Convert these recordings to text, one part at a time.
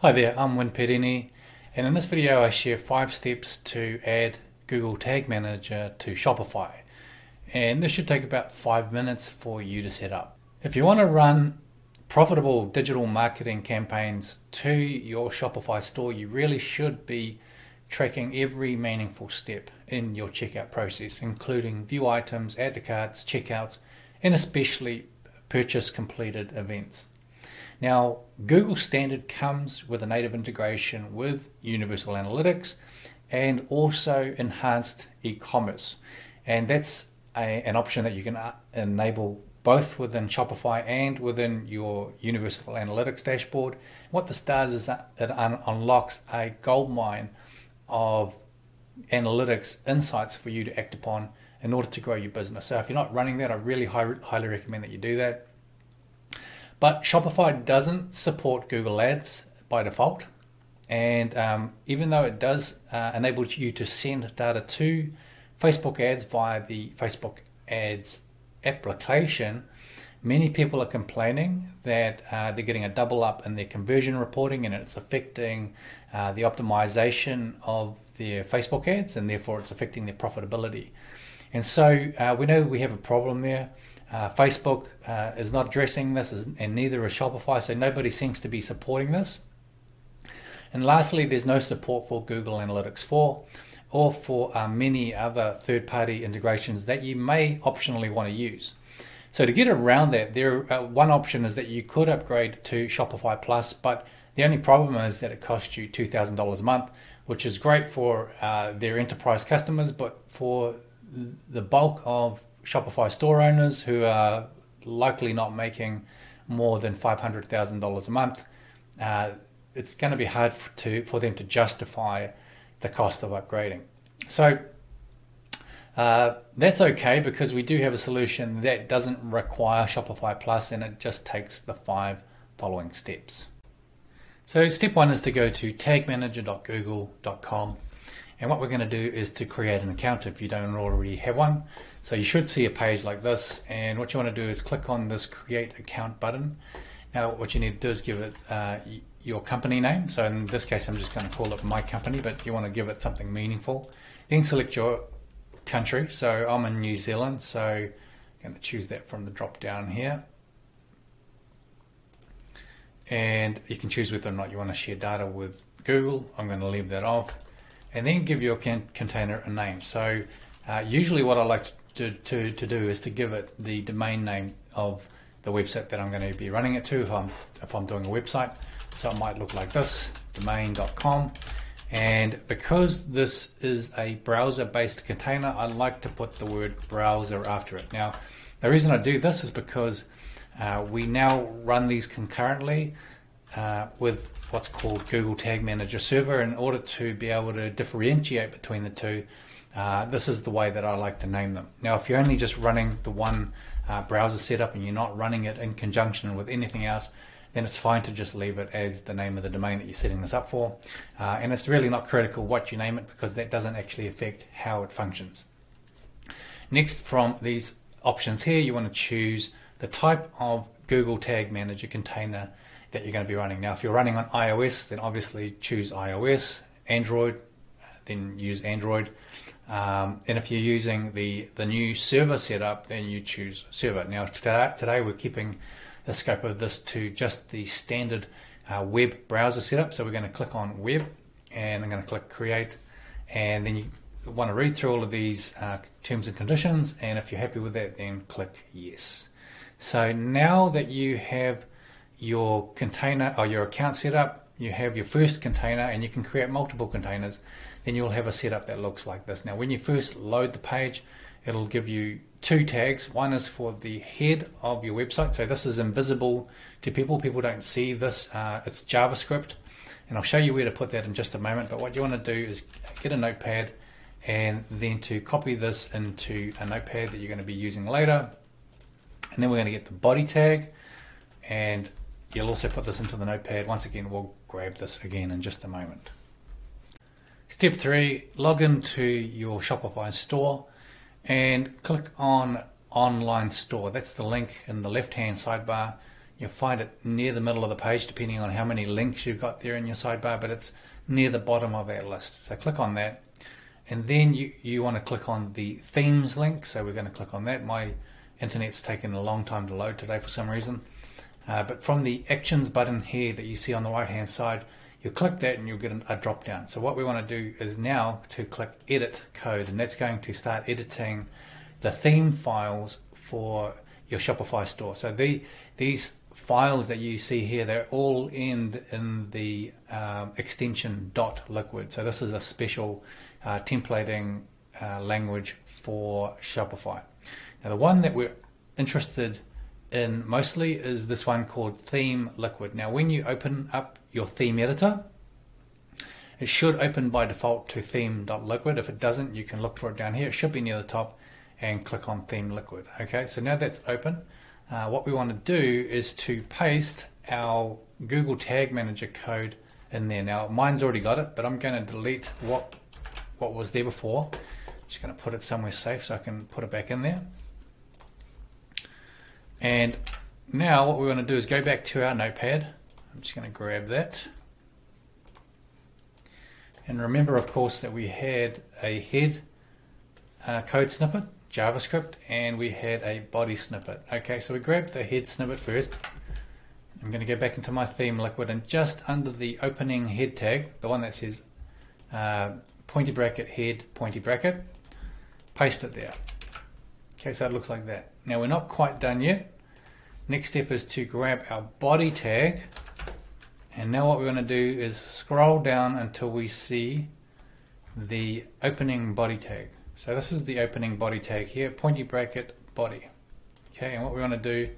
Hi there, I'm Win Perini, and in this video I share five steps to add Google Tag Manager to Shopify. And this should take about five minutes for you to set up. If you want to run profitable digital marketing campaigns to your Shopify store, you really should be tracking every meaningful step in your checkout process, including view items, add to carts, checkouts, and especially purchase completed events. Now, Google Standard comes with a native integration with Universal Analytics and also enhanced e commerce. And that's a, an option that you can uh, enable both within Shopify and within your Universal Analytics dashboard. What this does is it unlocks a goldmine of analytics insights for you to act upon in order to grow your business. So if you're not running that, I really high, highly recommend that you do that. But Shopify doesn't support Google Ads by default. And um, even though it does uh, enable you to send data to Facebook ads via the Facebook ads application, many people are complaining that uh, they're getting a double up in their conversion reporting and it's affecting uh, the optimization of their Facebook ads and therefore it's affecting their profitability. And so uh, we know we have a problem there. Uh, Facebook uh, is not addressing this, and neither is Shopify, so nobody seems to be supporting this. And lastly, there's no support for Google Analytics 4 or for uh, many other third party integrations that you may optionally want to use. So, to get around that, there uh, one option is that you could upgrade to Shopify Plus, but the only problem is that it costs you $2,000 a month, which is great for uh, their enterprise customers, but for the bulk of Shopify store owners who are likely not making more than $500,000 a month, uh, it's going to be hard for, to, for them to justify the cost of upgrading. So uh, that's okay because we do have a solution that doesn't require Shopify Plus and it just takes the five following steps. So, step one is to go to tagmanager.google.com and what we're going to do is to create an account if you don't already have one. So you should see a page like this. And what you want to do is click on this create account button. Now what you need to do is give it uh, your company name. So in this case, I'm just going to call it my company, but you want to give it something meaningful. Then select your country. So I'm in New Zealand. So I'm going to choose that from the drop down here. And you can choose whether or not you want to share data with Google. I'm going to leave that off and then give your container a name. So uh, usually what I like to, to, to do is to give it the domain name of the website that I'm going to be running it to if I'm, if I'm doing a website. So it might look like this, domain.com. And because this is a browser-based container, I like to put the word browser after it. Now, the reason I do this is because uh, we now run these concurrently uh, with what's called Google Tag Manager Server in order to be able to differentiate between the two. Uh, this is the way that I like to name them. Now, if you're only just running the one uh, browser setup and you're not running it in conjunction with anything else, then it's fine to just leave it as the name of the domain that you're setting this up for. Uh, and it's really not critical what you name it because that doesn't actually affect how it functions. Next, from these options here, you want to choose the type of Google Tag Manager container that you're going to be running. Now, if you're running on iOS, then obviously choose iOS. Android, then use Android. Um, and if you're using the, the new server setup, then you choose server. Now, today, we're keeping the scope of this to just the standard uh, web browser setup. So we're going to click on web and I'm going to click create. And then you want to read through all of these uh, terms and conditions. And if you're happy with that, then click yes. So now that you have your container or your account setup, you have your first container and you can create multiple containers, then you'll have a setup that looks like this. Now, when you first load the page, it'll give you two tags. One is for the head of your website. So this is invisible to people. People don't see this. Uh, it's JavaScript. And I'll show you where to put that in just a moment. But what you want to do is get a notepad and then to copy this into a notepad that you're going to be using later. And then we're going to get the body tag and You'll also put this into the notepad. Once again, we'll grab this again in just a moment. Step three, log into your Shopify store and click on online store. That's the link in the left hand sidebar You'll find it near the middle of the page, depending on how many links you've got there in your sidebar, but it's near the bottom of that list. So click on that. And then you, you want to click on the themes link. So we're going to click on that. My internet's taken a long time to load today for some reason. Uh, but from the actions button here that you see on the right hand side, you click that and you'll get a drop down. So what we want to do is now to click edit code and that's going to start editing the theme files for your Shopify store. So the, these files that you see here, they're all end in the um, extension .liquid. So this is a special uh, templating uh, language for Shopify. Now the one that we're interested in mostly is this one called Theme Liquid. Now when you open up your theme editor, it should open by default to theme.liquid. If it doesn't, you can look for it down here. It should be near the top and click on theme liquid. Okay, so now that's open. Uh, what we want to do is to paste our Google Tag Manager code in there. Now mine's already got it, but I'm going to delete what what was there before. I'm just going to put it somewhere safe so I can put it back in there. And now what we want to do is go back to our notepad. I'm just going to grab that. And remember, of course, that we had a head uh, code snippet, JavaScript, and we had a body snippet. Okay, so we grabbed the head snippet first. I'm going to go back into my theme liquid and just under the opening head tag, the one that says uh, pointy bracket head pointy bracket, paste it there. Okay, so it looks like that. Now we're not quite done yet. Next step is to grab our body tag and now what we're going to do is scroll down until we see the opening body tag. So this is the opening body tag here, pointy bracket body. Okay, and what we want to do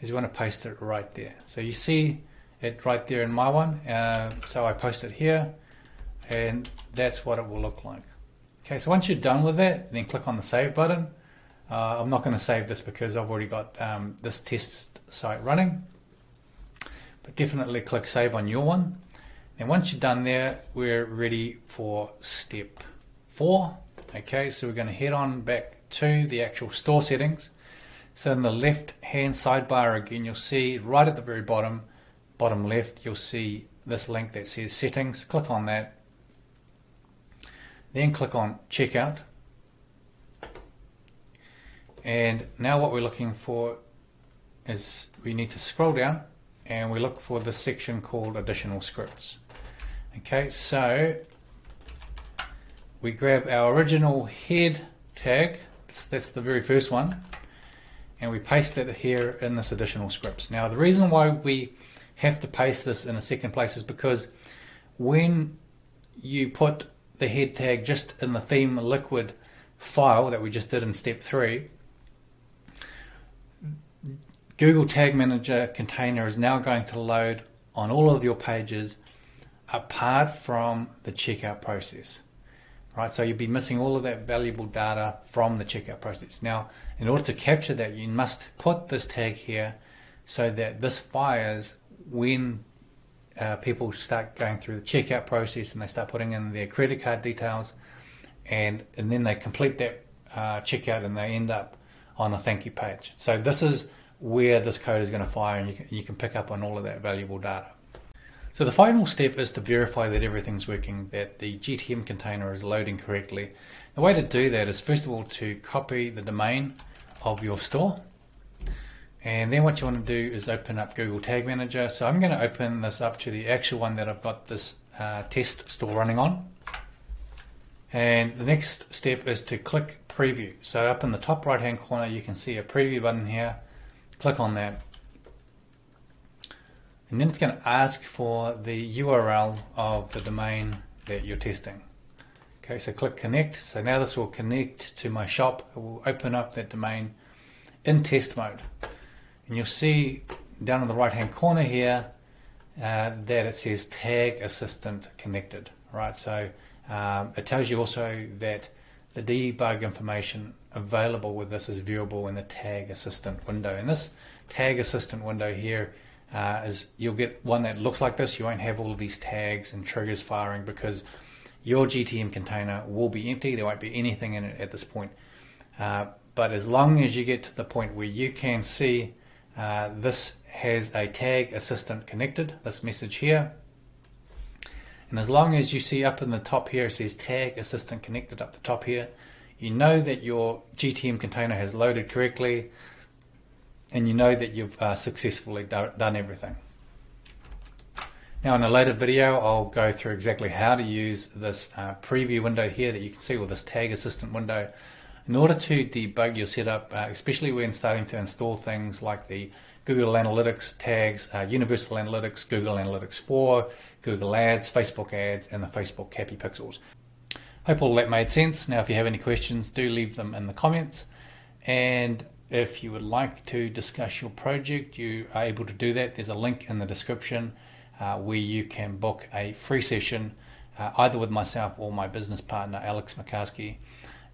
is we want to paste it right there. So you see it right there in my one. Uh, so I post it here and that's what it will look like. Okay, so once you're done with that, then click on the save button. Uh, I'm not going to save this because I've already got um, this test site running but definitely click save on your one. And once you're done there, we're ready for step four. Okay, so we're going to head on back to the actual store settings. So in the left hand sidebar again, you'll see right at the very bottom, bottom left, you'll see this link that says settings. Click on that. Then click on checkout. And now what we're looking for is we need to scroll down and we look for the section called additional scripts. Okay, so we grab our original head tag, that's, that's the very first one, and we paste it here in this additional scripts. Now the reason why we have to paste this in a second place is because when you put the head tag just in the theme liquid file that we just did in step three, Google Tag Manager container is now going to load on all of your pages apart from the checkout process. Right, so you'll be missing all of that valuable data from the checkout process. Now, in order to capture that, you must put this tag here so that this fires when uh, people start going through the checkout process and they start putting in their credit card details and, and then they complete that uh, checkout and they end up on a thank you page. So this is where this code is going to fire and you can, you can pick up on all of that valuable data. So the final step is to verify that everything's working, that the GTM container is loading correctly. The way to do that is first of all to copy the domain of your store. And then what you want to do is open up Google Tag Manager. So I'm going to open this up to the actual one that I've got this uh, test store running on. And the next step is to click preview. So up in the top right hand corner you can see a preview button here Click on that. And then it's going to ask for the URL of the domain that you're testing. Okay, so click connect. So now this will connect to my shop. It will open up that domain in test mode. And you'll see down in the right hand corner here uh, that it says tag assistant connected. Right, so um, it tells you also that the debug information available with this is viewable in the tag assistant window. And this tag assistant window here uh, is you'll get one that looks like this. You won't have all of these tags and triggers firing because your GTM container will be empty. There won't be anything in it at this point. Uh, but as long as you get to the point where you can see uh, this has a tag assistant connected, this message here. And as long as you see up in the top here, it says tag assistant connected up the top here, you know that your GTM container has loaded correctly and you know that you've uh, successfully do- done everything. Now in a later video I'll go through exactly how to use this uh, preview window here that you can see or this tag assistant window in order to debug your setup, uh, especially when starting to install things like the Google Analytics tags, uh, Universal Analytics, Google Analytics 4, Google Ads, Facebook Ads, and the Facebook CAPI Pixels. Hope all that made sense. Now, if you have any questions, do leave them in the comments. And if you would like to discuss your project, you are able to do that. There's a link in the description uh, where you can book a free session uh, either with myself or my business partner, Alex McCaskey.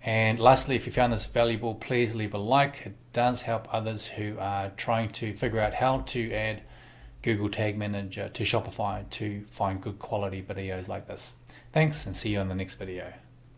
And lastly, if you found this valuable, please leave a like. It does help others who are trying to figure out how to add Google Tag Manager to Shopify to find good quality videos like this. Thanks and see you in the next video.